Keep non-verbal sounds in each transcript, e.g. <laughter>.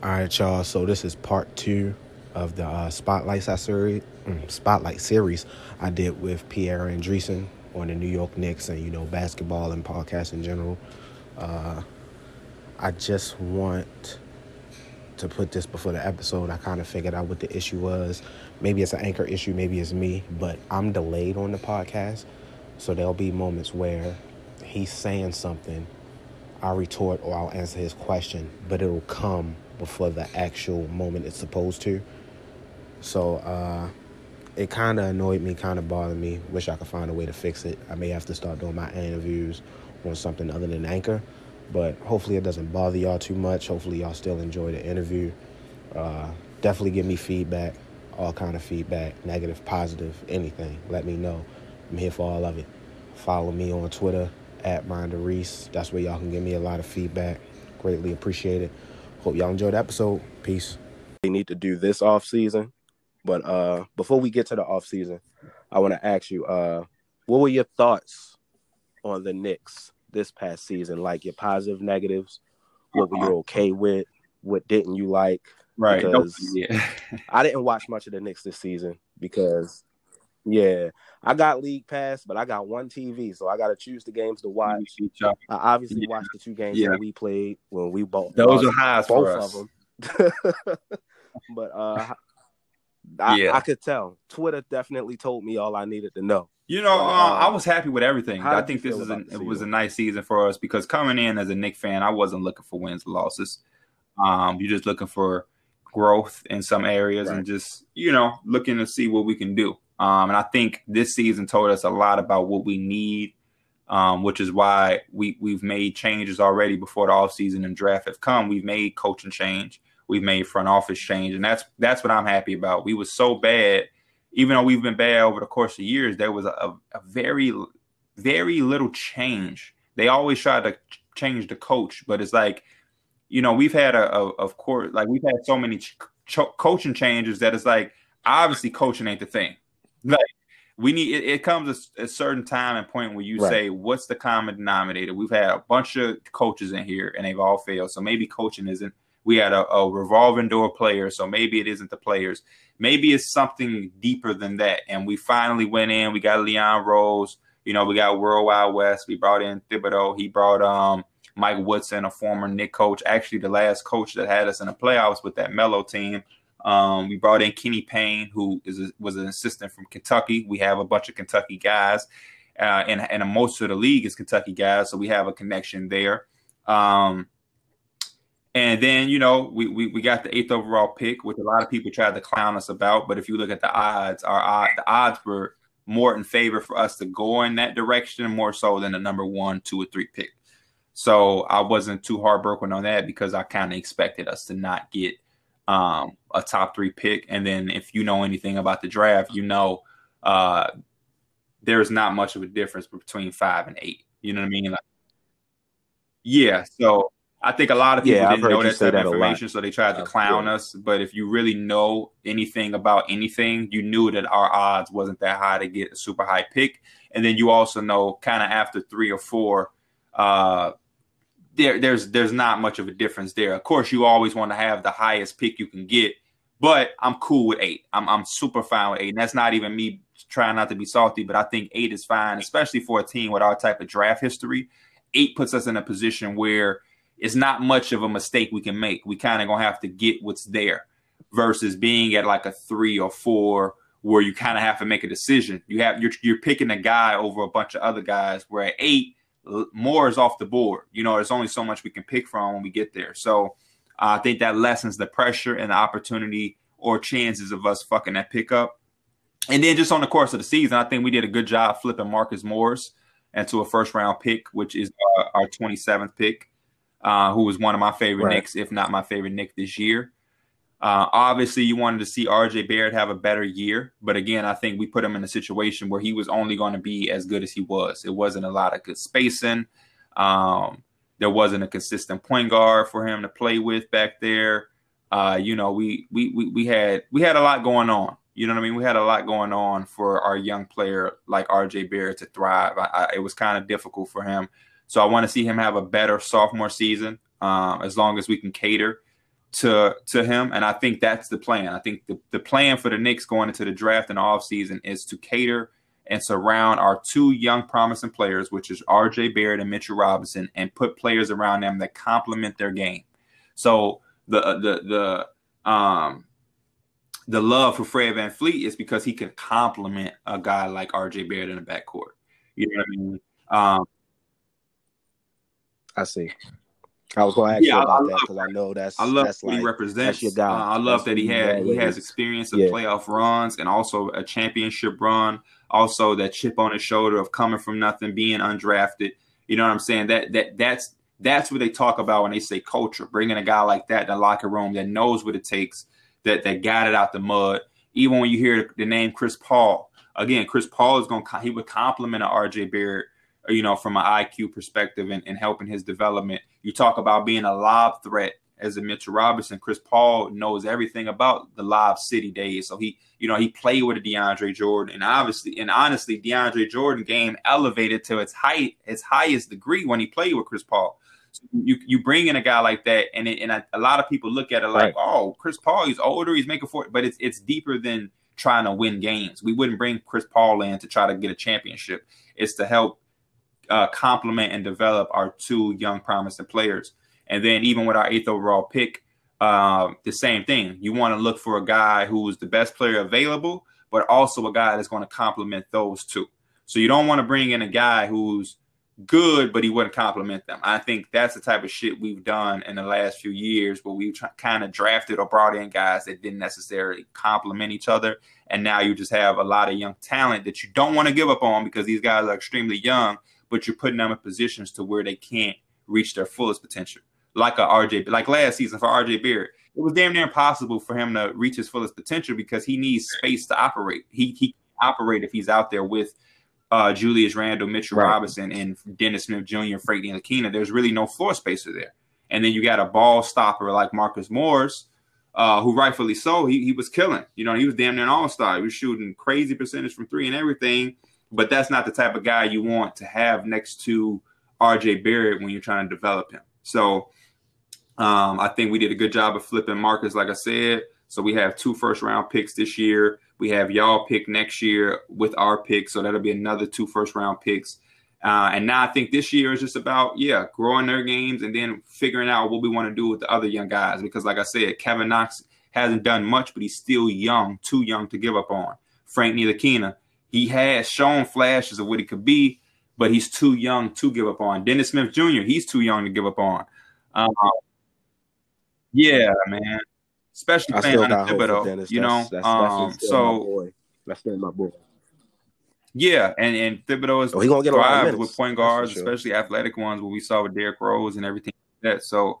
All right, y'all. So this is part two of the uh, Spotlight series. Mm, Spotlight series I did with Pierre Andreessen on the New York Knicks and you know basketball and podcasts in general. Uh, I just want to put this before the episode. I kind of figured out what the issue was. Maybe it's an anchor issue, maybe it's me, but I'm delayed on the podcast. So there'll be moments where he's saying something, I'll retort or I'll answer his question, but it'll come before the actual moment it's supposed to. So uh, it kind of annoyed me, kind of bothered me. Wish I could find a way to fix it. I may have to start doing my interviews on something other than Anchor, but hopefully it doesn't bother y'all too much. Hopefully y'all still enjoy the interview. Uh, definitely give me feedback, all kind of feedback, negative, positive, anything. Let me know. I'm here for all of it. Follow me on Twitter at Minder Reese. That's where y'all can give me a lot of feedback. Greatly appreciate it. Hope y'all enjoyed the episode. Peace. They need to do this off season. But uh before we get to the off season, I want to ask you, uh, what were your thoughts on the Knicks this past season? Like your positive, negatives. What were you okay with? What didn't you like? Right. Because <laughs> yeah. I didn't watch much of the Knicks this season because, yeah, I got league pass, but I got one TV, so I got to choose the games to watch. I obviously Yeah. watched the two games Yeah. that we played when we both Those are highs both for us. of them. <laughs> but uh, I, Yeah. I could tell. Twitter definitely told me all I needed to know. You know, uh, uh, I was happy with everything. I think this is a, it was a nice season for us because coming in as a Knick fan, I wasn't looking for wins and losses. Um, you're just looking for growth in some areas and just you know looking to see what we can do. Um, and I think this season told us a lot about what we need, um, which is why we we've made changes already before the offseason and draft have come. We've made coaching change, we've made front office change, and that's that's what I'm happy about. We was so bad, even though we've been bad over the course of years. There was a, a, very very little change. They always try to change the coach, but it's like, you know, we've had a, a of course, like we've had so many ch- coaching changes that it's like, obviously, coaching ain't the thing. Like, we need it, it comes a certain time and point where you Right. say, what's the common denominator? We've had a bunch of coaches in here and they've all failed. So maybe coaching isn't. We had a, a revolving door player, so maybe it isn't the players. Maybe it's something deeper than that. And we finally went in. We got Leon Rose. You know, we got World Wide Wes. We brought in Thibodeau. He brought um Mike Woodson, a former Knick coach, actually the last coach that had us in the playoffs with that Melo team. Um, we brought in Kenny Payne, who is a, was an assistant from Kentucky. We have a bunch of Kentucky guys, uh, and and most of the league is Kentucky guys, so we have a connection there. Um, and then you know we, we we got the eighth overall pick, which a lot of people tried to clown us about. But if you look at the odds, our odd, the odds were more in favor for us to go in that direction more so than the number one, two, or three pick. So I wasn't too heartbroken on that because I kind of expected us to not get um, a top three pick. And then if you know anything about the draft, you know uh, there's not much of a difference between five and eight. You know what I mean? Like, yeah. So I think a lot of people Yeah, didn't know that type that of information, so they tried to clown yeah. us. But if you really know anything about anything, you knew that our odds wasn't that high to get a super high pick. And then you also know, kind of after three or four, uh, there there's there's not much of a difference there. Of course, you always want to have the highest pick you can get, but I'm cool with eight. I'm I'm super fine with eight, and that's not even me trying not to be salty, but I think eight is fine, especially for a team with our type of draft history. Eight puts us in a position where it's not much of a mistake we can make. We kind of gonna have to get what's there versus being at like a three or four where you kind of have to make a decision. You have you're you're picking a guy over a bunch of other guys. Where at eight, more is off the board. You know, there's only so much we can pick from when we get there. So uh, I think that lessens the pressure and the opportunity or chances of us fucking that pickup. And then just on the course of the season, I think we did a good job flipping Marcus Morris into a first round pick, which is uh, our 27th pick, uh, who was one of my favorite Right. Knicks, if not my favorite Knick this year. Uh, obviously, you wanted to see RJ Barrett have a better year, but again, I think we put him in a situation where he was only going to be as good as he was. It wasn't a lot of good spacing. Um, there wasn't a consistent point guard for him to play with back there. Uh, you know, we, we we we had we had a lot going on. You know what I mean? We had a lot going on for our young player like RJ Barrett to thrive. I, I, it was kind of difficult for him, so I want to see him have a better sophomore season. Um, as long as we can cater to to him, and I think that's the plan. I think the, the plan for the Knicks going into the draft and off season is to cater and surround our two young promising players, which is RJ Barrett and Mitchell Robinson, and put players around them that complement their game. So the the the um the love for Fred VanVleet is because he can complement a guy like RJ Barrett in the backcourt. You know what I mean? Um, I see. I was going to ask yeah, you about that because I know that's I love that's what like, he represents. Uh, I love that's that he had he has experience of yeah. playoff runs and also a championship run. Also, that chip on his shoulder of coming from nothing, being undrafted. You know what I'm saying? That that that's that's what they talk about when they say culture. Bringing a guy like that in the locker room that knows what it takes, that that got it out the mud. Even when you hear the name Chris Paul, again, Chris Paul is going to he would compliment RJ Barrett you know, from an IQ perspective and, and helping his development. You talk about being a lob threat as a Mitchell Robinson. Chris Paul knows everything about the Lob City days. So he, you know, he played with a DeAndre Jordan. And obviously, and honestly, DeAndre Jordan game elevated to its height, its highest degree when he played with Chris Paul. So you you bring in a guy like that, and it, and a, a lot of people look at it like, right. oh, Chris Paul, he's older, he's making four, but it's it's deeper than trying to win games. We wouldn't bring Chris Paul in to try to get a championship. It's to help uh, complement and develop our two young promising players. And then even with our eighth overall pick, uh, the same thing. You want to look for a guy who's the best player available, but also a guy that's going to complement those two. So you don't want to bring in a guy who's good, but he wouldn't complement them. I think that's the type of shit we've done in the last few years where we've kind of drafted or brought in guys that didn't necessarily complement each other. And now you just have a lot of young talent that you don't want to give up on because these guys are extremely young but you're putting them in positions to where they can't reach their fullest potential. Like a RJ, like last season for RJ Barrett, it was damn near impossible for him to reach his fullest potential because he needs space to operate. He he operate if he's out there with uh, Julius Randle, Mitchell right. Robinson, and Dennis Smith Jr., Frank Ntilikina. There's really no floor spacer there. And then you got a ball stopper like Marcus Morris, uh, who rightfully so, he, he was killing. You know, he was damn near an all star. He was shooting crazy percentage from three and everything but that's not the type of guy you want to have next to RJ Barrett when you're trying to develop him. So um, I think we did a good job of flipping Marcus, like I said. So we have two first round picks this year. We have y'all pick next year with our pick. So that'll be another two first round picks. Uh, and now I think this year is just about, yeah, growing their games and then figuring out what we want to do with the other young guys. Because, like I said, Kevin Knox hasn't done much, but he's still young, too young to give up on. Frank Ntilikina, he has shown flashes of what he could be, but he's too young to give up on. Dennis Smith Jr., he's too young to give up on. Um, yeah, man. Especially I playing under Thibodeau, you know. That's, that's, um, that's so that's still my boy. Yeah, and and Thibodeau is oh, he gonna get thrived with point guards, sure. especially athletic ones, what we saw with Derrick Rose and everything like that. So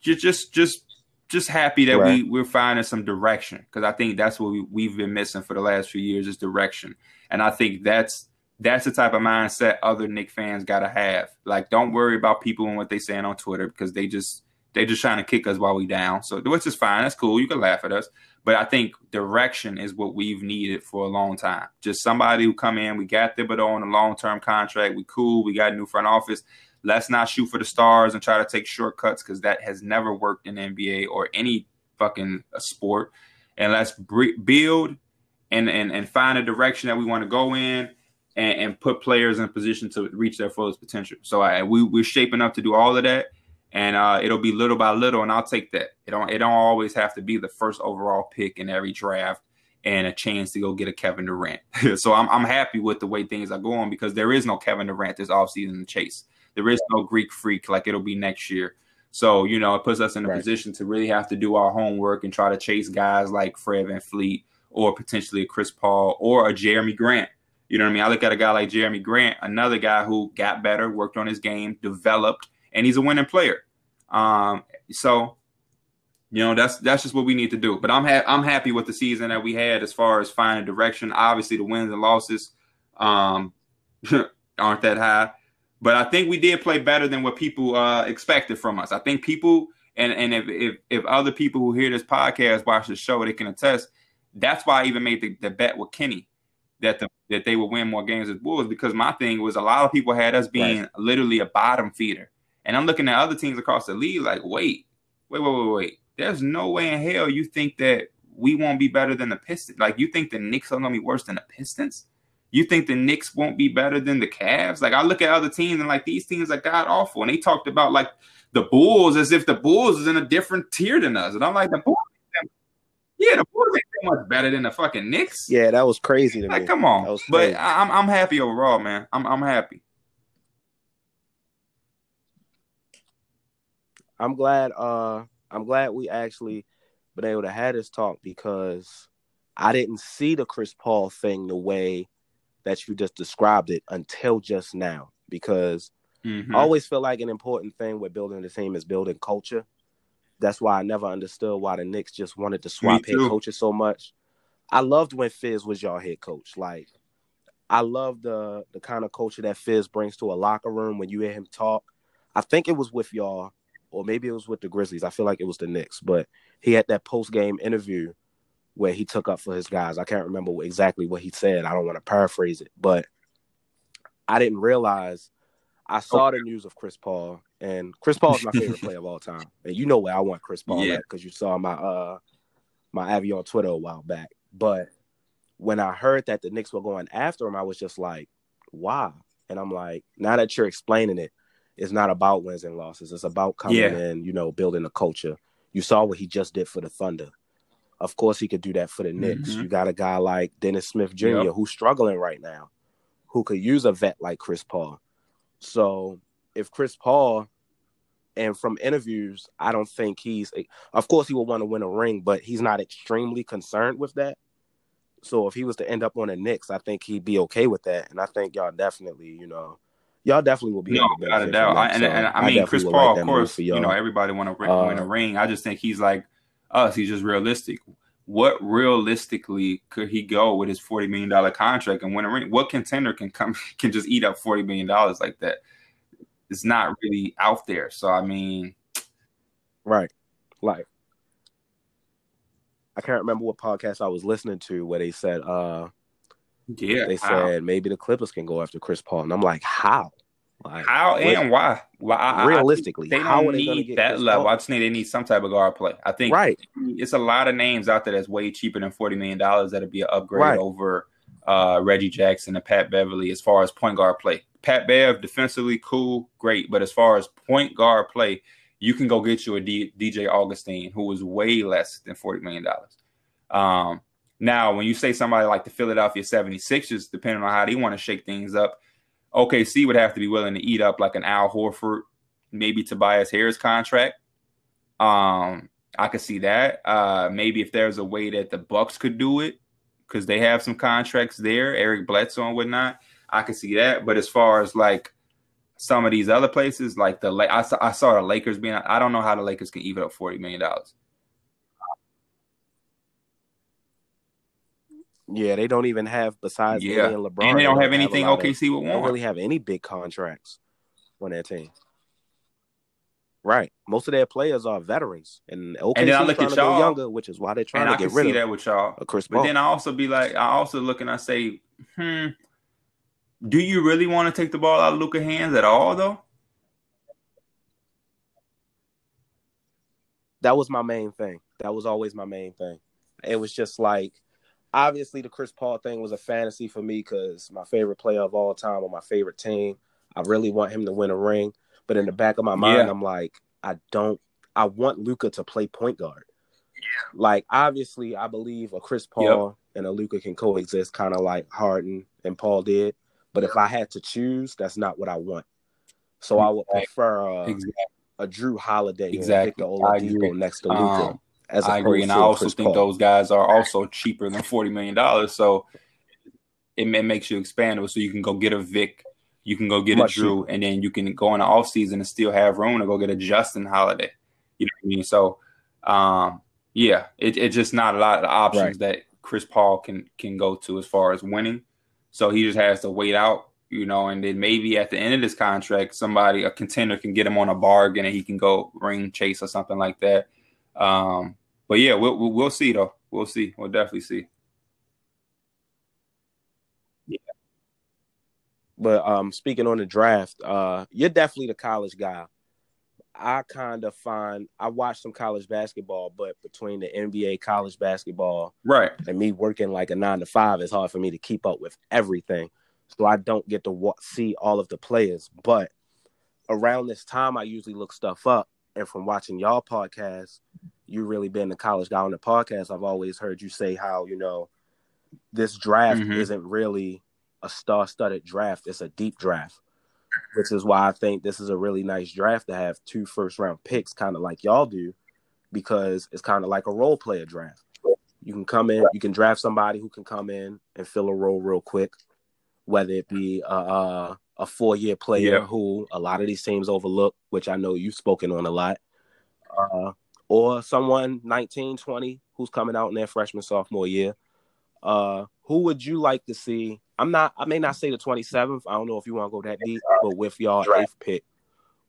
just just just just happy that right. we we're finding some direction because I think that's what we, we've been missing for the last few years is direction, and I think that's that's the type of mindset other Knick fans gotta have. Like, don't worry about people and what they saying on Twitter because they just they just trying to kick us while we down. So which is fine. That's cool. You can laugh at us. But I think direction is what we've needed for a long time. Just somebody who come in. We got Thibodeau on a long term contract. We cool. We got a new front office. Let's not shoot for the stars and try to take shortcuts because that has never worked in NBA or any fucking uh, sport. And let's build and, and and find a direction that we want to go in and, and, put players in position to reach their fullest potential. So I, we we're shaping up to do all of that, and uh, it'll be little by little, and I'll take that. It don't it don't always have to be the first overall pick in every draft and a chance to go get a Kevin Durant. <laughs> so I'm I'm happy with the way things are going because there is no Kevin Durant this offseason to chase. There is no Greek freak like it'll be next year. So, you know, it puts us in a right. position to really have to do our homework and try to chase guys like Fred VanVleet or potentially a Chris Paul or a Jerami Grant. You know what I mean? I look at a guy like Jerami Grant, another guy who got better, worked on his game, developed, and he's a winning player. Um, so, you know, that's that's just what we need to do. But I'm ha- I'm happy with the season that we had as far as finding direction. Obviously, the wins and losses um, <laughs> aren't that high. But I think we did play better than what people uh, expected from us. I think people and and if, if if other people who hear this podcast watch the show, they can attest. That's why I even made the, the bet with Kenny that the that they would win more games as Bulls because my thing was a lot of people had us being right. literally a bottom feeder, and I'm looking at other teams across the league like, wait, wait, wait, wait, wait. there's no way in hell you think that we won't be better than the Pistons. Like you think the Knicks are gonna be worse than the Pistons? You think the Knicks won't be better than the Cavs? Like I look at other teams and like these teams are god awful, and they talked about like the Bulls as if the Bulls is in a different tier than us, and I'm like the Bulls. Yeah, the Bulls ain't much better than the fucking Knicks. Yeah, that was crazy to like, me. come on. But I'm I'm happy overall, man. I'm I'm happy. I'm glad. Uh, I'm glad we actually been able to have this talk because I didn't see the Chris Paul thing the way that you just described it until just now. Because mm-hmm. I always feel like an important thing with building the team is building culture. That's why I never understood why the Knicks just wanted to swap head coaches so much. I loved when Fizz was your head coach. Like, I love the the kind of culture that Fizz brings to a locker room when you hear him talk. I think it was with y'all or maybe it was with the Grizzlies. I feel like it was the Knicks, but he had that post game interview where he took up for his guys. I can't remember exactly what he said. I don't want to paraphrase it, but I didn't realize I saw the news of Chris Paul, and Chris Paul is my favorite <laughs> player of all time. And you know where I want Chris Paul yeah. at because you saw my uh my Avi on Twitter a while back. But when I heard that the Knicks were going after him, I was just like, why? And I'm like, now that you're explaining it, it's not about wins and losses. It's about coming yeah. in, you know, building a culture. You saw what he just did for the Thunder. Of course, he could do that for the Knicks. Mm-hmm. You got a guy like Dennis Smith Jr. Yep. who's struggling right now, who could use a vet like Chris Paul. So if Chris Paul, and from interviews, I don't think he's. Of course, he will want to win a ring, but he's not extremely concerned with that. So if he was to end up on the Knicks, I think he'd be okay with that. And I think y'all definitely, you know, y'all definitely will be. No, without a doubt. I, and, and, I, mean, Chris Paul, like of course, you know, everybody want to uh, win a ring. I just think he's like us. He's just realistic. What realistically could he go with his forty million dollar contract and win a ring? What contender can come <laughs> can just eat up forty million dollars like that? It's not really out there. So I mean, right, like. I can't remember what podcast I was listening to where they said, uh, yeah, they how? said maybe the Clippers can go after Chris Paul, and I'm like, how? Like, how and why? Realistically, they don't they need that level. I just think they need some type of guard play. I think right. It's a lot of names out there that's way cheaper than forty million dollars. That'd be an upgrade right. over uh, Reggie Jackson and Pat Beverley as far as point guard play. Pat Bev defensively cool, great, but as far as point guard play, you can go get you a D- D.J. Augustin who was way less than forty million dollars. Um, now, when you say somebody like the Philadelphia 76ers, depending on how they want to shake things up, OKC would have to be willing to eat up like an Al Horford, maybe Tobias Harris contract. Um, I could see that. Uh, maybe if there's a way that the Bucks could do it, because they have some contracts there, Eric Bledsoe and whatnot. I could see that. But as far as like some of these other places, like the I saw, I saw the Lakers being, I don't know how the Lakers can even up forty million dollars. Yeah, they don't even have besides yeah. and LeBron. And they don't, have anything have OKC would want. They don't really have any big contracts on their team. Right. Most of their players are veterans, and OKC and then I look at y'all, younger, which is why they're trying to get rid of that with y'all. Of Chris But then I also be like, I also look and I say, hmm, do you really want to take the ball out of Luka's hands at all, though? That was my main thing. That was always my main thing. It was just like obviously the Chris Paul thing was a fantasy for me because my favorite player of all time on my favorite team. I really want him to win a ring. But in the back of my mind, yeah. I'm like, I don't I want Luka to play point guard. Yeah. Like obviously I believe a Chris Paul yep. and a Luka can coexist kind of like Harden and Paul did. But if I had to choose, that's not what I want. So I would prefer uh, exactly. a Jrue Holiday exactly. or Victor Oladipo next to Luka. Um, as I agree, and I also think Paul. those guys are also cheaper than forty million dollars. So it, it, makes you expandable. So you can go get a Vic, you can go get Much a Jrue, cheaper. and then you can go in the off season and still have room to go get a Justin Holiday. You know what I mean? So um, yeah, it, it's just not a lot of options right. that Chris Paul can can go to as far as winning. So he just has to wait out, you know, and then maybe at the end of this contract, somebody a contender can get him on a bargain and he can go ring chase or something like that. Um, but yeah, we'll we'll see though. We'll see. We'll definitely see. Yeah. But um, speaking on the draft, uh, you're definitely the college guy. I kind of find I watch some college basketball, but between the NBA, college basketball, right, and me working like a nine to five, it's hard for me to keep up with everything. So I don't get to see all of the players. But around this time, I usually look stuff up. And from watching y'all podcast, you really been a college guy on the podcast. I've always heard you say how you know this draft mm-hmm. isn't really a star-studded draft; it's a deep draft which is why I think this is a really nice draft to have two first round picks, kind of like y'all do, because it's kind of like a role player draft. You can come in, you can draft somebody who can come in and fill a role real quick, whether it be a, a, a four year player yeah. who a lot of these teams overlook, which I know you've spoken on a lot, uh, or someone 19, 20 who's coming out in their freshman, sophomore year. Uh, who would you like to see I'm not. I may not say the 27th. I don't know if you want to go that deep, but with y'all eighth pick,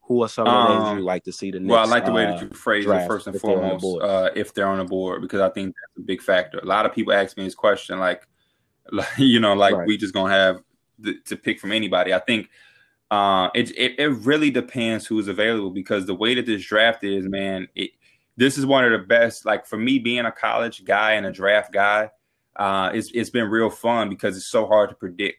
who are some of the names um, you like to see the next? Well, I like the way that you phrase it first and foremost. Uh, if they're on the board, because I think that's a big factor. A lot of people ask me this question, like, like <laughs> you know, like right. we just gonna have to pick from anybody. I think uh, it, it it really depends who's available because the way that this draft is, man, it this is one of the best. Like for me, being a college guy and a draft guy uh, it's, it's been real fun because it's so hard to predict.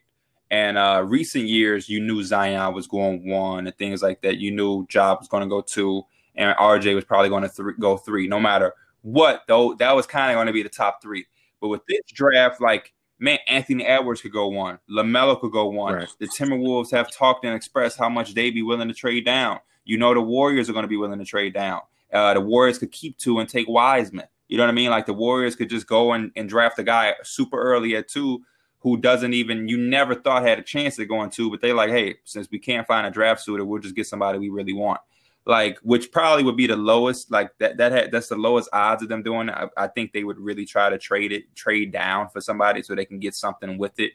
And uh, recent years, you knew Zion was going one and things like that. You knew Ja was going to go two, and RJ was probably going to go three. No matter what, though, that was kind of going to be the top three. But with this draft, like man, Anthony Edwards could go one, Lamelo could go one. Right. The Timberwolves have talked and expressed how much they'd be willing to trade down. You know, the Warriors are going to be willing to trade down. Uh, the Warriors could keep two and take Wiseman. You know what I mean? Like the Warriors could just go and, and draft a guy super early at two who doesn't even you never thought had a chance at going two, but they like, hey, since we can't find a draft suitor, we'll just get somebody we really want. Like, which probably would be the lowest. Like that that had, that's the lowest odds of them doing. I, I, think they would really try to trade it, trade down for somebody so they can get something with it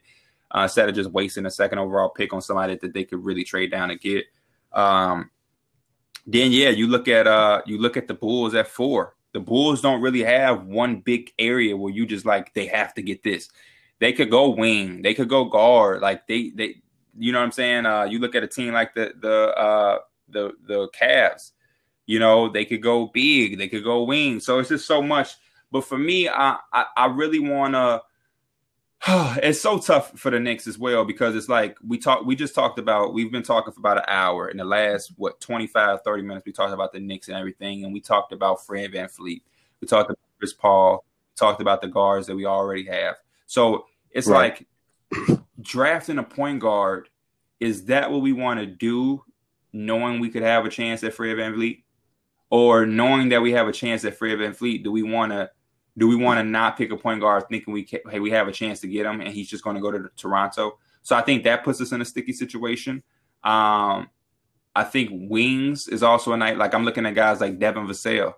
uh, instead of just wasting a second overall pick on somebody that they could really trade down and get. Um, then yeah, you look at uh you look at the Bulls at four the Bulls don't really have one big area where you just like they have to get this. They could go wing, they could go guard, like they they you know what I'm saying? Uh you look at a team like the the uh the the Cavs, you know, they could go big, they could go wing. So it's just so much. But for me, I I, I really wanna <sighs> it's so tough for the Knicks as well because it's like we talked we just talked about we've been talking for about an hour in the last what 25 30 minutes we talked about the Knicks and everything and we talked about Fred VanVleet. we talked about Chris Paul talked about the guards that we already have so it's right. like <clears throat> drafting a point guard is that what we want to do knowing we could have a chance at Fred VanVleet or knowing that we have a chance at Fred VanVleet do we want to do we want to not pick a point guard thinking we can, hey we have a chance to get him and he's just going to go to Toronto? So I think that puts us in a sticky situation. Um, I think wings is also a night like I'm looking at guys like Devin Vassell,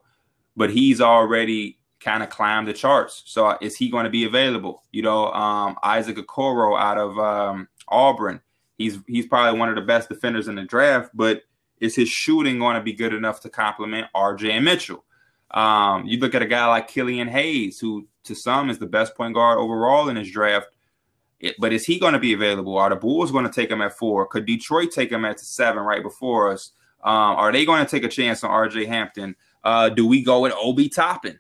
but he's already kind of climbed the charts. So is he going to be available? You know, um, Isaac Okoro out of um, Auburn. He's he's probably one of the best defenders in the draft, but is his shooting going to be good enough to complement RJ Mitchell? Um, you look at a guy like Killian Hayes, who to some is the best point guard overall in his draft. It, but is he going to be available? Are the Bulls going to take him at four? Could Detroit take him at seven right before us? Um, are they going to take a chance on RJ Hampton? Uh, do we go with Obi Toppin?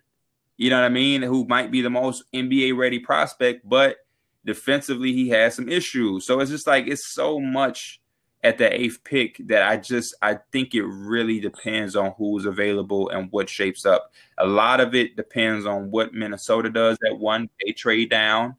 You know what I mean? Who might be the most NBA ready prospect, but defensively he has some issues. So it's just like it's so much at the eighth pick that I just I think it really depends on who's available and what shapes up. A lot of it depends on what Minnesota does at one. They trade down.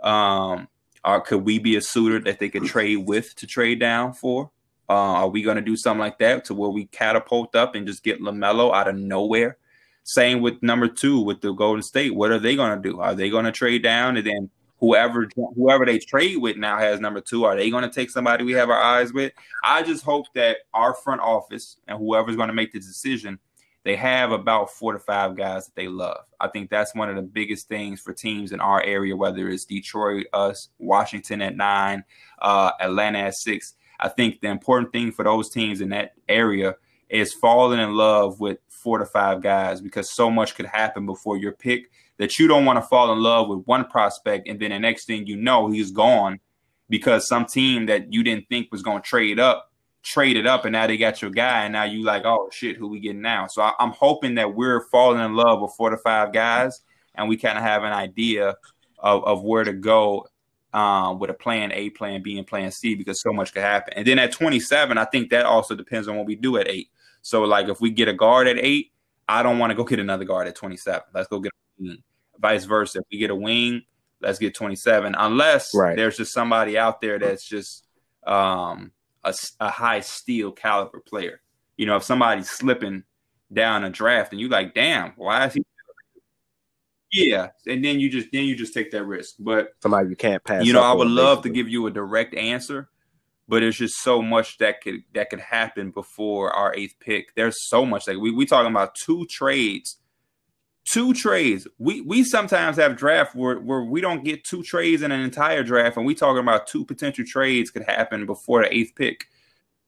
Um, or could we be a suitor that they could trade with to trade down for? Uh, are we going to do something like that to where we catapult up and just get Lamelo out of nowhere? Same with number two with the Golden State. What are they going to do? Are they going to trade down and then whoever whoever they trade with now has number two. Are they going to take somebody we have our eyes with? I just hope that our front office and whoever's going to make the decision, they have about four to five guys that they love. I think that's one of the biggest things for teams in our area, whether it's Detroit, us, Washington at nine, uh, Atlanta at six. I think the important thing for those teams in that area is falling in love with four to five guys because so much could happen before your pick that you don't want to fall in love with one prospect and then the next thing you know he's gone because some team that you didn't think was going to trade up traded up and now they got your guy and now you like oh shit who we getting now so I, am hoping that we're falling in love with four to five guys and we kind of have an idea of, of where to go um, with a plan A, plan B, and plan C because so much could happen. And then at 27, I think that also depends on what we do at eight. So, like, if we get a guard at eight, I don't want to go get another guard at 27. Let's go get a wing. Vice versa. If we get a wing, let's get 27. Unless right. there's just somebody out there that's just um, a, a high steel caliber player. You know, if somebody's slipping down a draft and you like, damn, why is he <laughs> yeah, and then you just then you just take that risk. But somebody you can't pass. You know, I would love basically. to give you a direct answer, but it's just so much that could that could happen before our eighth pick. There's so much like we we talking about two trades, two trades. We we sometimes have draft where where we don't get two trades in an entire draft, and we talking about two potential trades could happen before the eighth pick.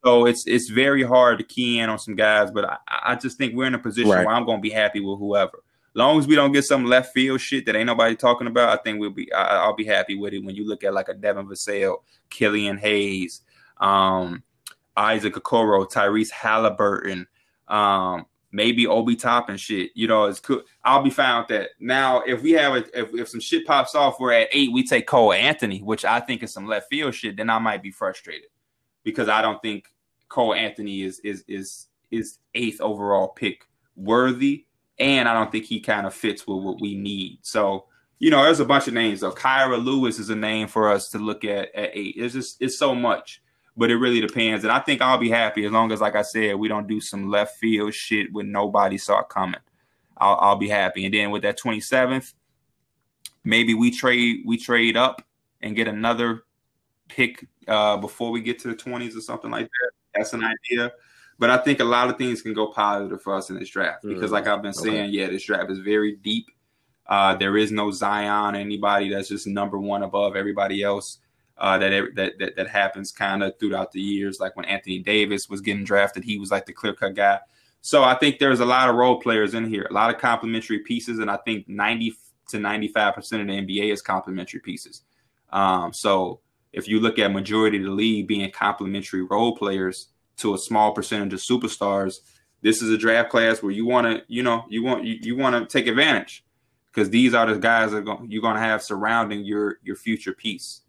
So it's it's very hard to key in on some guys, but I, I just think we're in a position right. where I'm going to be happy with whoever long as we don't get some left field shit that ain't nobody talking about, I think we'll be I, will be happy with it. When you look at like a Devin Vassell, Killian Hayes, um, Isaac Okoro, Tyrese Halliburton, um, maybe Obi Toppin shit. You know, it's cool. I'll be with that. Now, if we have a, if, if some shit pops off, we're at eight, we take Cole Anthony, which I think is some left field shit, then I might be frustrated because I don't think Cole Anthony is is is is eighth overall pick worthy and I don't think he kind of fits with what we need. So, you know, there's a bunch of names though. Kira Lewis is a name for us to look at at eight. It's just it's so much, but it really depends. And I think I'll be happy as long as, like I said, we don't do some left field shit when nobody saw coming. I'll, I'll be happy. And then with that 27th, maybe we trade we trade up and get another pick uh, before we get to the 20s or something like that. That's an idea. But I think a lot of things can go positive for us in this draft because, like I've been saying, okay. yeah, this draft is very deep. Uh, there is no Zion, anybody that's just number one above everybody else. Uh, that, that that that happens kind of throughout the years. Like when Anthony Davis was getting drafted, he was like the clear cut guy. So I think there's a lot of role players in here, a lot of complementary pieces, and I think 90 to 95 percent of the NBA is complementary pieces. Um, so if you look at majority of the league being complementary role players, to a small percentage of superstars. This is a draft class where you want to, you know, you want you, you want to take advantage because these are the guys that going, you're going to have surrounding your your future piece.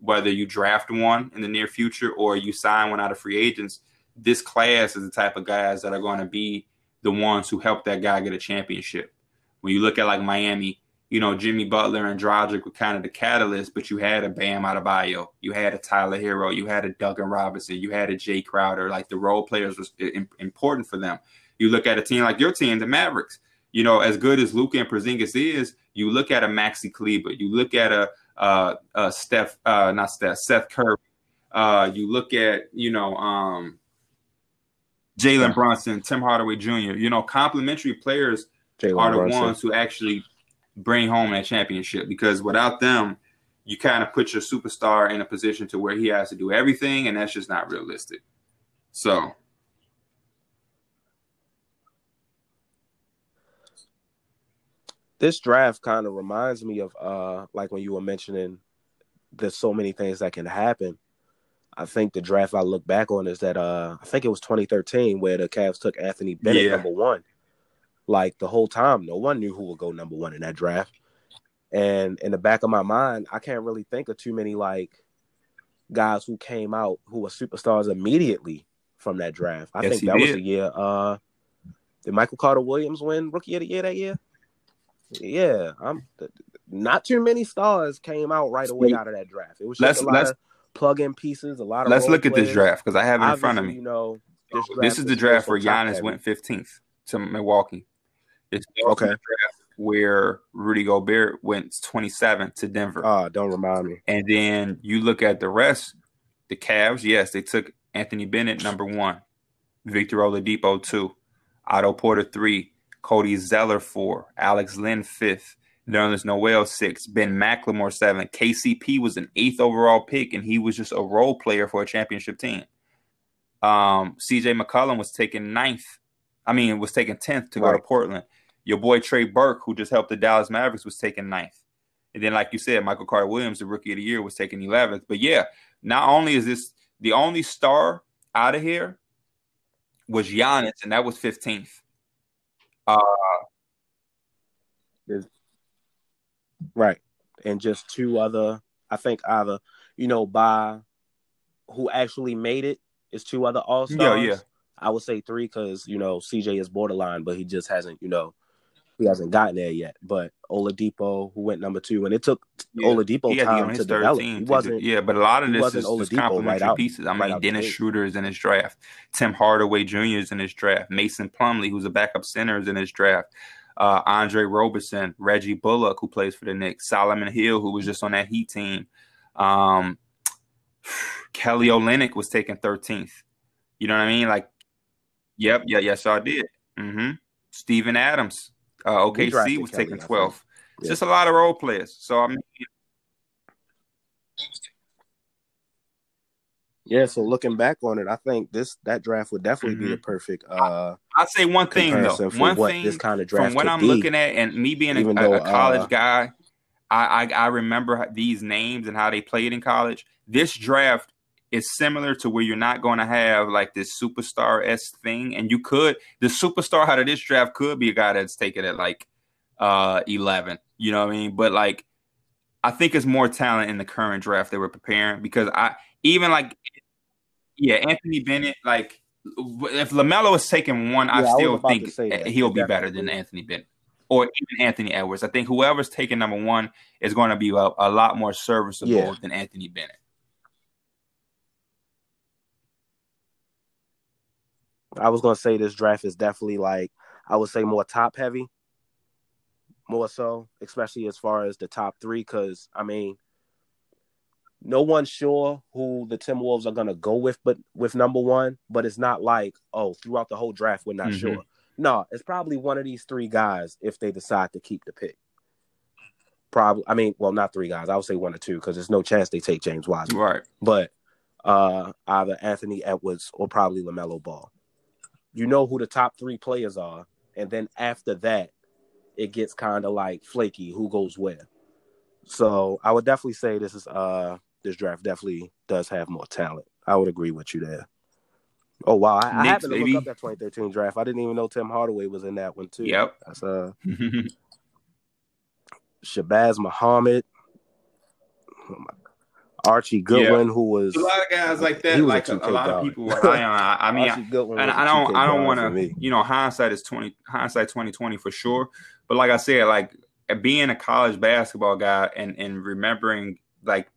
Whether you draft one in the near future or you sign one out of free agents, this class is the type of guys that are going to be the ones who help that guy get a championship. When you look at like Miami, you know, Jimmy Butler and Dragic were kind of the catalyst, but you had a Bam out of Adebayo, you had a Tyler Herro, you had a Duncan Robinson, you had a Jae Crowder. Like the role players was important for them. You look at a team like your team, the Mavericks. You know, as good as Luka and Porzingis is, you look at a Maxi Kleber, you look at a, uh, a Steph, uh, not Steph, Seth Curry. Uh, you look at, you know, um, Jalen Brunson, Tim Hardaway Jr. You know, complimentary players Jalen are the Brunson. ones who actually bring home that championship because without them, you kind of put your superstar in a position to where he has to do everything, and that's just not realistic. So, this draft kind of reminds me of uh like when you were mentioning there's so many things that can happen. I think the draft I look back on is that uh I think it was 2013 where the Cavs took Anthony Bennett yeah. number one like the whole time. No one knew who would go number one in that draft. And in the back of my mind, I can't really think of too many like guys who came out who were superstars immediately from that draft. I yes, think that did. was the year. Uh, did Michael Carter Williams win Rookie of the Year that year? Yeah, I'm. Not too many stars came out right away out of that draft. It was just let's, a lot of plug-in pieces, a lot of. Let's look players. at this draft because I have it in front of me. You know, this, this is the draft where Giannis went 15th to Milwaukee. It's okay. where Rudy Gobert went 27 to Denver. Ah, don't remind me. And then you look at the rest, the Cavs, yes, they took Anthony Bennett number one, Victor Oladipo two, Otto Porter three, Cody Zeller four, Alex Len fifth, Nerlens Noel six, Ben McLemore seven. KCP was an eighth overall pick, and he was just a role player for a championship team. Um, CJ McCollum was taken ninth. I mean, was taken tenth to right. go to Portland. Your boy Trey Burke, who just helped the Dallas Mavericks, was taken ninth. And then, like you said, Michael Carter Williams, the rookie of the year, was taken 11th. But yeah, not only is this the only star out of here was Giannis, and that was 15th. Uh, right. And just two other, I think either, you know, by who actually made it is two other All Stars. Yeah, yeah. I would say three because you know CJ is borderline, but he just hasn't, you know, he hasn't gotten there yet. But Oladipo, who went number two, and it took Yeah. Oladipo he had to get time to develop. He wasn't. yeah, but a lot of this is just Oladipo right complementary pieces. I mean, the Dennis. Schroeder is in his draft. Tim Hardaway Jr. is in his draft. Mason Plumlee, who's a backup center, is in his draft. Uh, Andre Roberson, Reggie Bullock, who plays for the Knicks, Solomon Hill, who was just on that Heat team. Um, <sighs> Kelly Olynyk was taken 13th. You know what I mean? Like, yep, yeah, yes, I did. Mm-hmm. Steven Adams, uh, OKC was taken 12th. It's Yeah. just a lot of role players. So I mean, Yeah, so looking back on it, I think this that draft would definitely be Mhm. the perfect uh I'll say one thing though. One thing this kind of draft from what I'm be. looking at, and me being a, a- though, a college uh, guy, I, I I remember these names and how they played in college. This draft is similar to where you're not going to have like this superstar s thing, and you could the superstar out of this draft could be a guy that's taken at like uh 11. You know what I mean? But like, I think it's more talent in the current draft that we're preparing because I even like yeah, Anthony Bennett like. If Lamelo is taking one, Yeah, I I still to think he'll be better than Anthony Bennett or even Anthony Edwards. I think whoever's taking number one is going to be a, a lot more serviceable Yeah. than Anthony Bennett. I was gonna say this draft is definitely like I would say more top heavy, more so, especially as far as the top three. Because I mean, no one's sure who the Timberwolves are gonna go with, but with number one. But it's not like oh, throughout the whole draft we're not Mhm. sure. No, it's probably one of these three guys if they decide to keep the pick. Probably, I mean, well, not three guys. I would say one or two because there's no chance they take James Wiseman Right. but uh, either Anthony Edwards or probably LaMelo Ball. You know who the top three players are, and then after that, it gets kind of like flaky who goes where. So I would definitely say this is uh this draft definitely does have more talent. I would agree with you there. Oh wow, I, I happened to baby. look up that 2013 draft. I didn't even know Tim Hardaway was in that one too. Yep. That's uh <laughs> Shabazz Muhammad, Archie Goodwin, who was a lot of guys like that, like a, a 2K lot of people high on. I, I mean, Goodwin and I don't, 2K I don't want to, you know, hindsight is twenty, hindsight twenty twenty for sure. But like I said, like being a college basketball guy and and remembering, like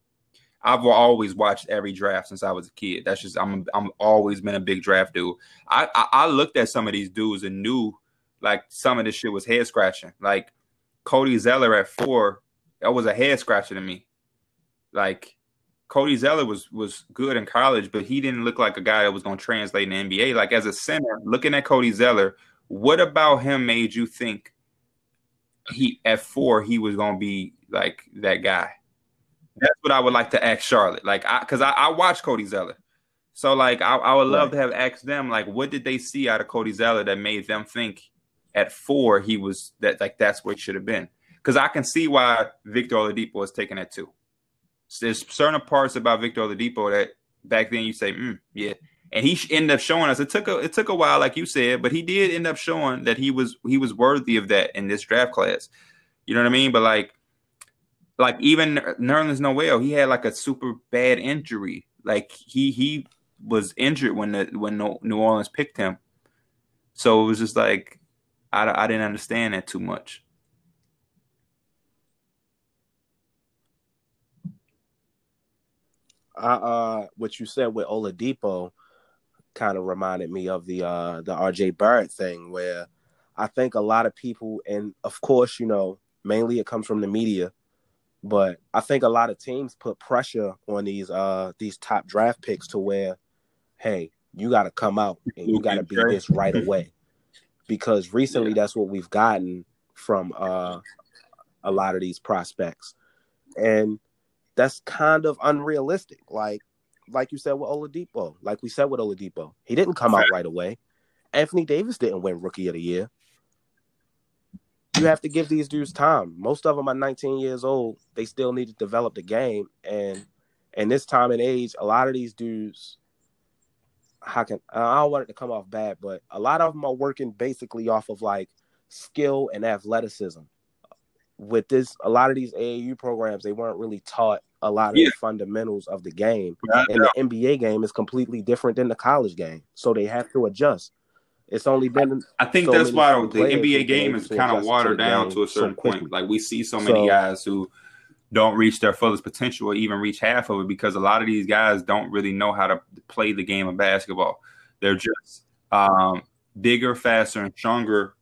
I've always watched every draft since I was a kid. That's just I'm I'm always been a big draft dude. I I, I looked at some of these dudes and knew like some of this shit was head scratching. Like Cody Zeller at four, that was a head scratcher to me. Like Cody Zeller was was good in college, but he didn't look like a guy that was going to translate in the NBA. Like as a center, looking at Cody Zeller, what about him made you think he at four he was going to be like that guy? That's what I would like to ask Charlotte. Like, I because I, I watched Cody Zeller, so like I, I would love Right. to have asked them like, what did they see out of Cody Zeller that made them think at four he was that like that's what it should have been? Because I can see why Victor Oladipo was taking that too. There's certain parts about Victor Oladipo that back then you say, mm, yeah, and he ended up showing us. It took a it took a while, like you said, but he did end up showing that he was he was worthy of that in this draft class. You know what I mean? But like, like even Nerlens Noel, he had like a super bad injury. Like he he was injured when the when New Orleans picked him. So it was just like I I didn't understand that too much. Uh, uh, what you said with Oladipo kind of reminded me of the uh, the RJ Barrett thing, where I think a lot of people, and of course, you know, mainly it comes from the media, but I think a lot of teams put pressure on these uh these top draft picks to where, hey, you got to come out and you got to be this right <laughs> away, because recently that's what we've gotten from uh a lot of these prospects, and that's kind of unrealistic. Like, like you said with Oladipo, like we said with Oladipo, he didn't come out right away. Anthony Davis didn't win Rookie of the Year. You have to give these dudes time. Most of them are 19 years old. They still need to develop the game, and and this time and age, a lot of these dudes, how can I don't want it to come off bad, but a lot of them are working basically off of like skill and athleticism. With this, a lot of these AAU programs, they weren't really taught a lot of yeah. the fundamentals of the game. and the NBA game is completely different than the college game. So they have to adjust. It's only been. I think so that's why the NBA game is kind of watered down to a certain so point. Like we see so many so, guys who don't reach their fullest potential or even reach half of it because a lot of these guys don't really know how to play the game of basketball. They're just um, bigger, faster, and stronger,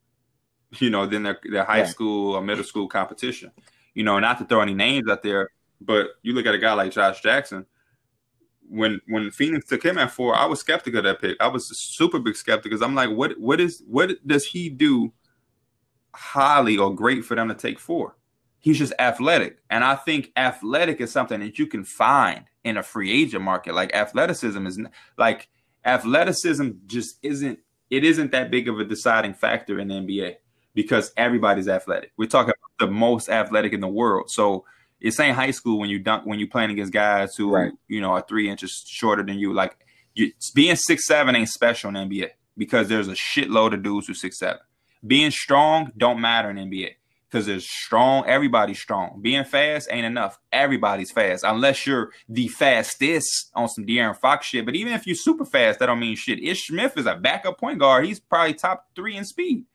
you know, than their, their high yeah. school or middle school competition. You know, not to throw any names out there, but you look at a guy like Josh Jackson. When when Phoenix took him at four, I was skeptical of that pick. I was super big skeptic because I'm like, what what is what does he do highly or great for them to take four? He's just athletic. And I think athletic is something that you can find in a free agent market. Like athleticism is like athleticism just isn't it isn't that big of a deciding factor in the NBA because everybody's athletic. We're talking about the most athletic in the world. So it's ain't high school when you dunk when you're playing against guys who right. you know are three inches shorter than you. Like you, being six seven ain't special in NBA because there's a shitload of dudes who six seven. Being strong don't matter in NBA because there's strong. Everybody's strong. Being fast ain't enough. Everybody's fast unless you're the fastest on some De'Aaron Fox shit. But even if you're super fast, that don't mean shit. Ish Smith is a backup point guard. He's probably top three in speed.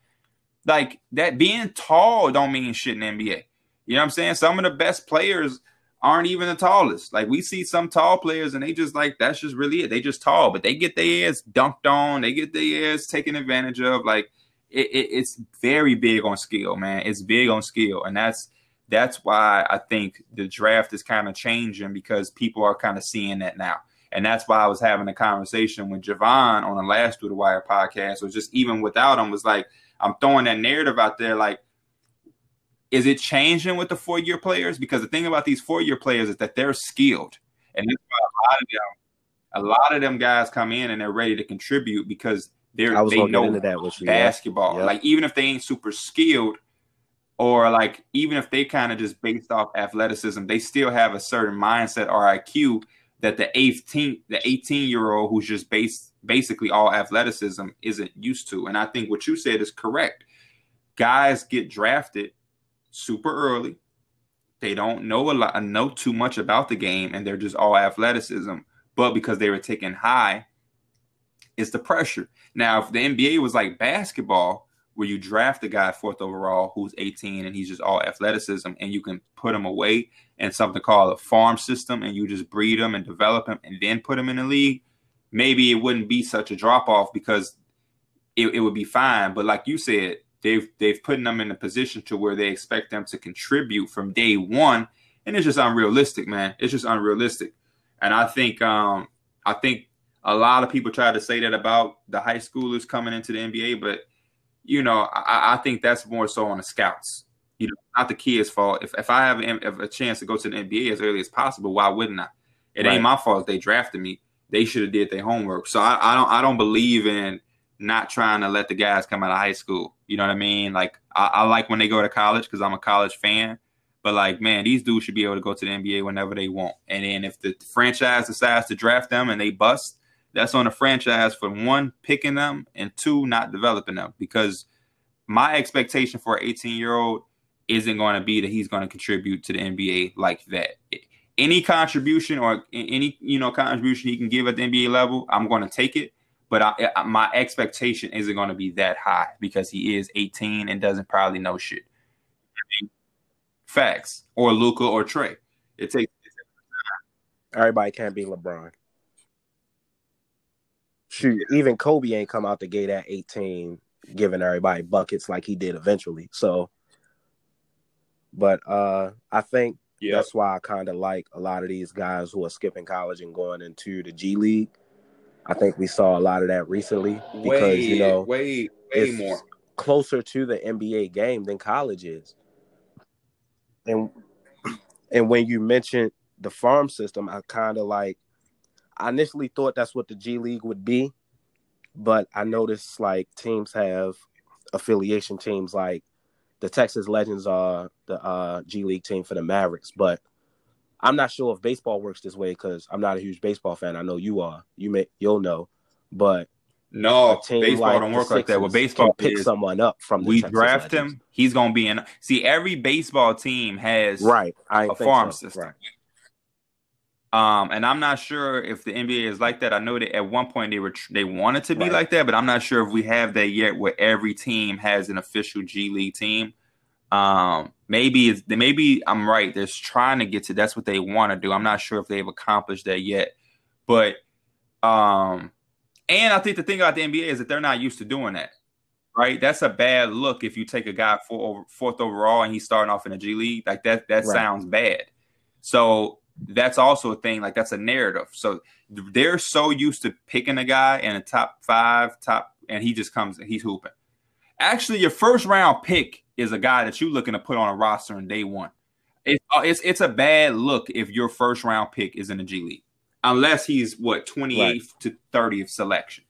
Like that being tall don't mean shit in NBA. You know what I'm saying? Some of the best players aren't even the tallest. Like we see some tall players and they just like that's just really it. They just tall, but they get their ass dunked on, they get their ass taken advantage of. Like it, it, it's very big on skill, man. It's big on skill, and that's that's why I think the draft is kind of changing because people are kind of seeing that now. And that's why I was having a conversation with Javon on the last Through the Wire podcast, or just even without him, was like, I'm throwing that narrative out there, like, is it changing with the four year players? Because the thing about these four year players is that they're skilled. And that's why a lot of them, a lot of them guys come in and they're ready to contribute because they're they know that basketball. Yep. Like even if they ain't super skilled, or like even if they kind of just based off athleticism, they still have a certain mindset or IQ that the 18 the 18 year old who's just based basically all athleticism isn't used to. And I think what you said is correct. Guys get drafted super early. They don't know a lot, know too much about the game, and they're just all athleticism. But because they were taken high, it's the pressure. Now, if the NBA was like basketball, where you draft a guy fourth overall who's 18 and he's just all athleticism, and you can put him away in something called a farm system, and you just breed him and develop him, and then put him in the league, maybe it wouldn't be such a drop off because it, it would be fine. But like you said, they've they've put them in a position to where they expect them to contribute from day one, and it's just unrealistic, man. It's just unrealistic. And I think um I think a lot of people try to say that about the high schoolers coming into the NBA, but you know, I, I think that's more so on the scouts. You know, not the kids' fault. If if I have a, a chance to go to the NBA as early as possible, why wouldn't I? It right. ain't my fault they drafted me. They should have did their homework. So I, I don't I don't believe in not trying to let the guys come out of high school. You know what I mean? Like I, I like when they go to college because I'm a college fan. But like, man, these dudes should be able to go to the NBA whenever they want. And then if the franchise decides to draft them and they bust, that's on the franchise for one picking them and two not developing them because my expectation for an 18 year old isn't going to be that he's going to contribute to the NBA like that. Any contribution or any you know contribution he can give at the NBA level, I'm going to take it. But I, my expectation isn't going to be that high because he is 18 and doesn't probably know shit. Facts or Luka or Trae. It takes. Everybody can't be LeBron shoot, even Kobe ain't come out the gate at 18 giving everybody buckets like he did eventually. So but uh I think yep. that's why I kind of like a lot of these guys who are skipping college and going into the G League. I think we saw a lot of that recently because way, you know way way more closer to the NBA game than college is. And and when you mentioned the farm system, I kind of like I initially thought that's what the G League would be, but I noticed like teams have affiliation teams like the Texas Legends are the uh, G League team for the Mavericks, but I'm not sure if baseball works this way because I'm not a huge baseball fan. I know you are. You may you'll know, but no, baseball like don't work like that. Well, baseball pick is, someone up from we draft Legends. him. He's gonna be in. See, every baseball team has right I a farm so. system. Right. Um, and I'm not sure if the NBA is like that. I know that at one point they were they wanted to be right. like that, but I'm not sure if we have that yet, where every team has an official G League team. Um, maybe it's maybe I'm right. They're trying to get to that's what they want to do. I'm not sure if they've accomplished that yet, but um, and I think the thing about the NBA is that they're not used to doing that. Right, that's a bad look if you take a guy for fourth overall and he's starting off in a G League like that. That right. sounds bad. So that's also a thing. Like that's a narrative. So they're so used to picking a guy in a top five, top, and he just comes and he's hooping. Actually, your first round pick is a guy that you're looking to put on a roster in day one. It's uh, it's it's a bad look if your first round pick is in the G League unless he's what 28th right. to 30th selection.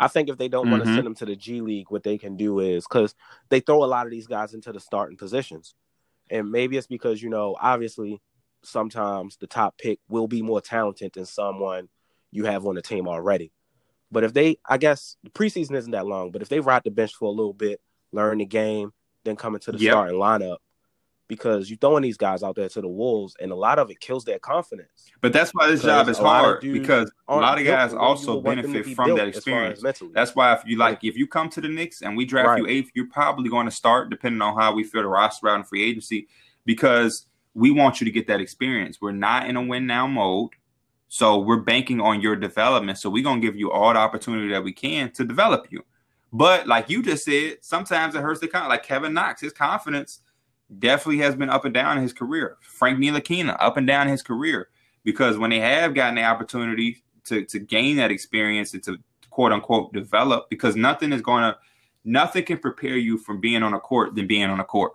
I think if they don't mm-hmm. want to send them to the G League, what they can do is because they throw a lot of these guys into the starting positions. And maybe it's because, you know, obviously sometimes the top pick will be more talented than someone you have on the team already. But if they, I guess the preseason isn't that long, but if they ride the bench for a little bit, learn the game, then come into the yep. starting lineup, because you're throwing these guys out there to the wolves, and a lot of it kills their confidence. But that's why this job is hard because a lot of guys also benefit from that experience. That's why if you like, if you come to the Knicks and we draft right. you eighth, you're probably going to start depending on how we feel the roster out in free agency because we want you to get that experience. We're not in a win now mode. So we're banking on your development. So we're gonna give you all the opportunity that we can to develop you. But like you just said, sometimes it hurts the kind like Kevin Knox, his confidence definitely has been up and down in his career. Frank Ntilikina, up and down in his career. Because when they have gotten the opportunity to, to gain that experience and to quote unquote develop, because nothing is gonna nothing can prepare you from being on a court than being on a court.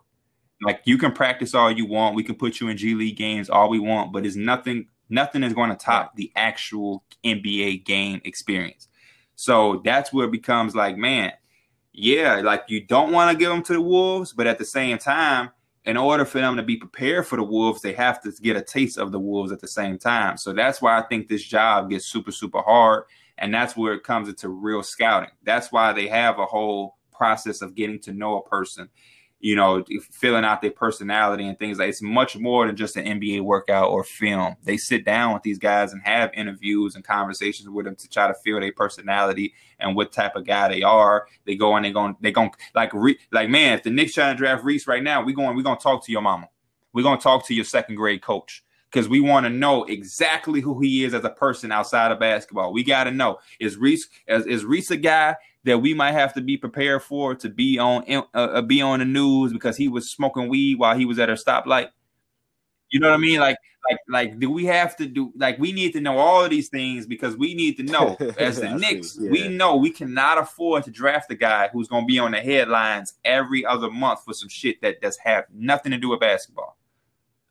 Like you can practice all you want, we can put you in G League games all we want, but it's nothing nothing is going to top the actual NBA game experience. So that's where it becomes like, man, yeah, like you don't want to give them to the Wolves, but at the same time, in order for them to be prepared for the Wolves, they have to get a taste of the Wolves at the same time. So that's why I think this job gets super, super hard. And that's where it comes into real scouting. That's why they have a whole process of getting to know a person you know, filling out their personality and things like it's much more than just an NBA workout or film. They sit down with these guys and have interviews and conversations with them to try to feel their personality and what type of guy they are. They go and they going they going like re, like man, if the Knicks trying to draft Reese right now, we going we gonna talk to your mama. We're gonna talk to your second grade coach because we want to know exactly who he is as a person outside of basketball. We got to know is Reese is, is Reese a guy that we might have to be prepared for to be on uh, uh, be on the news because he was smoking weed while he was at a stoplight. You know what I mean? Like, like, like, do we have to do like we need to know all of these things because we need to know <laughs> as the Knicks, yeah. we know we cannot afford to draft a guy who's going to be on the headlines every other month for some shit that does have nothing to do with basketball.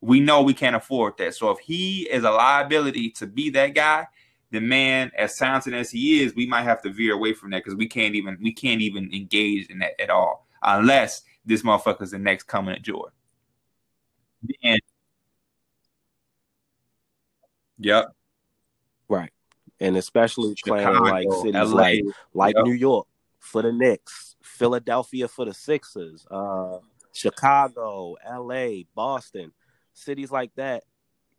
We know we can't afford that. So if he is a liability to be that guy, the man, as talented as he is, we might have to veer away from that because we can't even we can't even engage in that at all unless this motherfucker's the next coming at Jordan. And yep, right, and especially Chicago, playing like cities LA, like like yep. New York for the Knicks, Philadelphia for the Sixers, uh, Chicago, L.A., Boston, cities like that.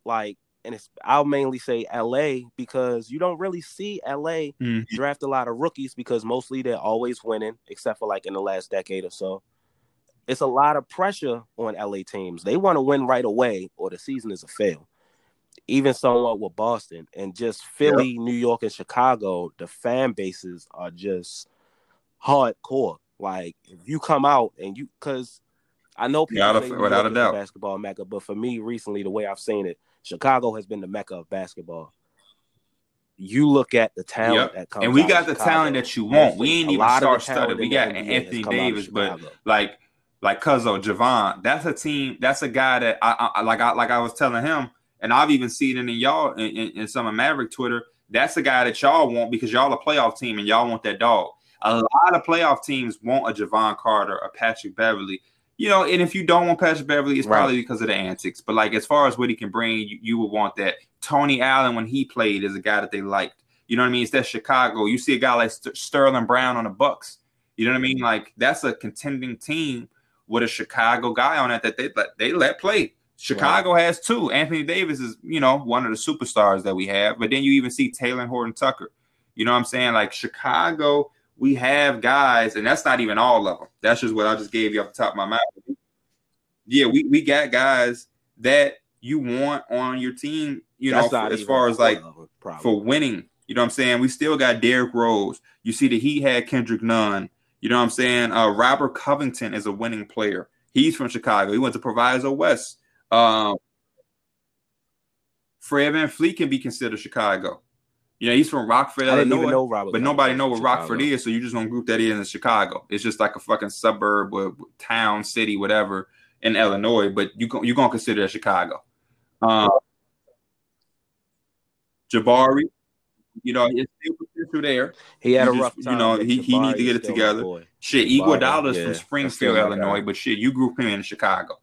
Like and it's I'll mainly say LA because you don't really see LA mm-hmm. draft a lot of rookies because mostly they're always winning, except for like in the last decade or so. It's a lot of pressure on LA teams. They want to win right away, or the season is a fail. Even somewhat with Boston and just Philly, yep. New York, and Chicago, the fan bases are just hardcore. Like if you come out and you, because I know people without, a, without a doubt basketball mecca, but for me recently, the way I've seen it, Chicago has been the mecca of basketball. You look at the talent yep. that comes, and we got the Chicago. talent that you want. We ain't even star studded. We got Anthony Davis, but like like Cuzzo Javon, that's a team. That's a guy that I, I like. I like I was telling him, and I've even seen it in y'all in, in, in some of Maverick Twitter. That's a guy that y'all want because y'all a playoff team and y'all want that dog. A lot of playoff teams want a Jevon Carter, a Patrick Beverley. You know, and if you don't want Patrick Beverley, it's right. probably because of the antics. But like as far as what he can bring, you, you would want that. Tony Allen, when he played, is a guy that they liked. You know what I mean? It's that Chicago. You see a guy like St- Sterling Brown on the Bucks. You know what I mean? Like that's a contending team with a Chicago guy on it that they let they let play. Chicago right. has two. Anthony Davis is, you know, one of the superstars that we have. But then you even see Talen Horton Tucker. You know what I'm saying? Like Chicago we have guys, and that's not even all of them. That's just what I just gave you off the top of my mind. Yeah, we, we got guys that you want on your team, you that's know, as far as like for winning. You know what I'm saying? We still got Derrick Rose. You see that he had Kendrick Nunn. You know what I'm saying? Uh, Robert Covington is a winning player. He's from Chicago. He went to Proviso West. Um, Fred VanVleet can be considered Chicago. You know, he's from Rockford, I Illinois. know Robert but nobody know what Chicago. Rockford is, so you just gonna group that in as Chicago. It's just like a fucking suburb or town, city, whatever in Illinois. But you you're gonna consider it Chicago. Um, Jabari, you know, it's still potential there. He had you a rough time. You know, he, he needs to get it together. Shit, Iguodala's yeah, from Springfield, Illinois, but shit, you group him in Chicago.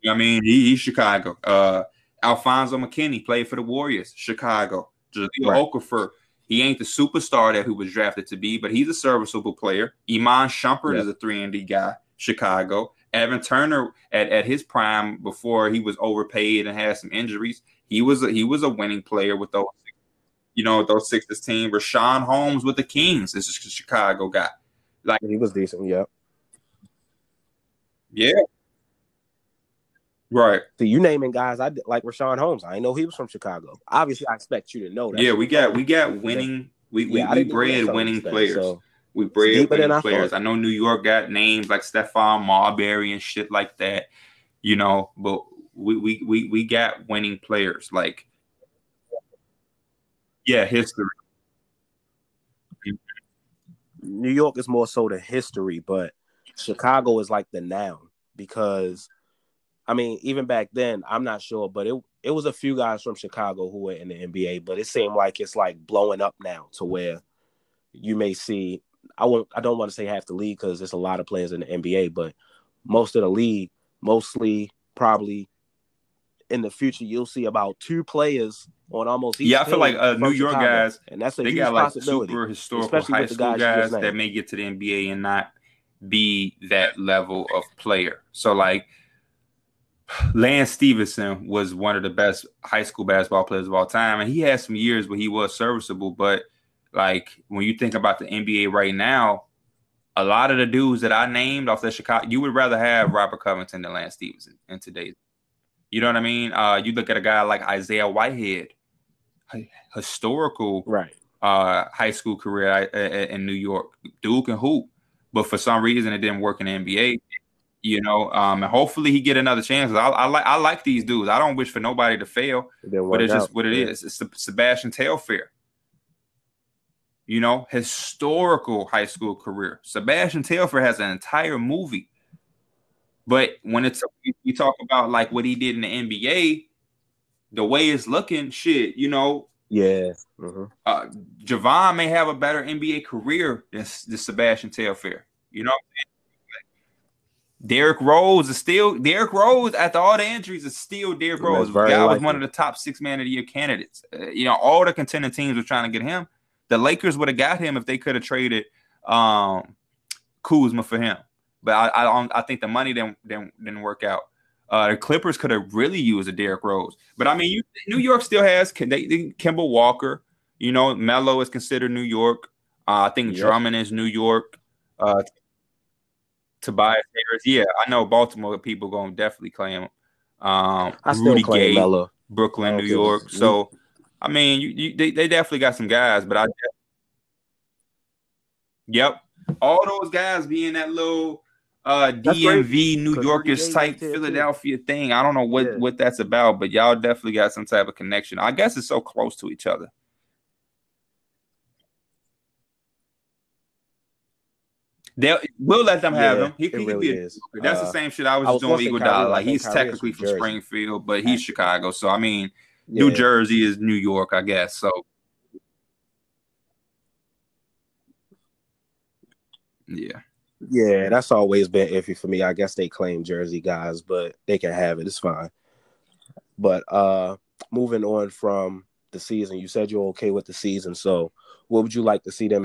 You know what I mean? He, he's Chicago. Uh, Alfonzo McKinnie played for the Warriors, Chicago. Jahlil right. Okafor, he ain't the superstar that he was drafted to be, but he's a serviceable player. Iman Shumpert yep. is a three and D guy, Chicago. Evan Turner at, at his prime before he was overpaid and had some injuries, he was a, he was a winning player with those, you know, those Sixers team. Richaun Holmes with the Kings is a Chicago guy. Like he was decent, yeah. Yeah, Right. So you naming guys I like Richaun Holmes. I didn't know he was from Chicago. Obviously, I expect you to know that. Yeah, we got we got winning. We we, yeah, we bred winning players. So we bred winning players. I, I know New York got names like Stephon Marbury and shit like that. You know, but we we we we got winning players. Like, yeah, history. New York is more so the history, but Chicago is like the noun because I mean, even back then, I'm not sure, but it it was a few guys from Chicago who were in the NBA, but it seemed like it's like blowing up now to where you may see. I won't. I don't want to say half the league because there's a lot of players in the NBA, but most of the league, mostly probably in the future, you'll see about two players on almost each. yeah. I feel like uh, New York Chicago. guys, and that's a they got like super historical high school guys, guys that may get to the NBA and not be that level of player. So like Lance Stephenson was one of the best high school basketball players of all time, and he had some years where he was serviceable. But like when you think about the NBA right now, a lot of the dudes that I named off the Chicago, you would rather have Robert Covington than Lance Stephenson in today's. You know what I mean? Uh, you look at a guy like Isaiah Whitehead, historical right uh, high school career uh, in New York, Duke and hoop, but for some reason it didn't work in the NBA you know, um, and hopefully he get another chance. I, I like I like these dudes. I don't wish for nobody to fail, it but it's just what it is. It's Sebastian Telfair. You know, historical high school career. Sebastian Telfair has an entire movie, but when it's you talk about like what he did in the NBA, the way it's looking, shit, you know. Yeah. Mm-hmm. Uh, Javon may have a better NBA career than, than Sebastian Telfair. You know, Derrick Rose is still Derrick Rose after all the injuries is still Derrick Rose. Guy was one of the top six man of the year candidates. Uh, you know, all the contending teams were trying to get him. The Lakers would have got him if they could have traded um, Kuzma for him. But I I, I think the money didn't, didn't didn't work out. Uh, the Clippers could have really used a Derrick Rose. But I mean, you, New York still has they, they, Kemba Walker. You know, Melo is considered New York. Uh, I think yep. Drummond is New York. Uh, Tobias Harris. Yeah, I know Baltimore people going to definitely claim him. Um, I still Rudy claim Gay, Melo. Brooklyn, New York. So, I mean, you, you, they, they definitely got some guys, but I. Yep, all those guys being that little uh, DMV New Yorkers type Philadelphia too. thing. I don't know what yeah. what that's about, but y'all definitely got some type of connection. I guess it's so close to each other. They'll we'll let them have yeah, him. He, he really be a, is. That's uh, the same shit I was, I was doing with Iguodala. Like he's technically from Jersey. Springfield, but he's Chicago. So I mean, yeah. New Jersey is New York, I guess. So yeah. Yeah, that's always been iffy for me. I guess they claim Jersey guys, but they can have it. It's fine. But uh moving on from the season, you said you're okay with the season. So what would you like to see them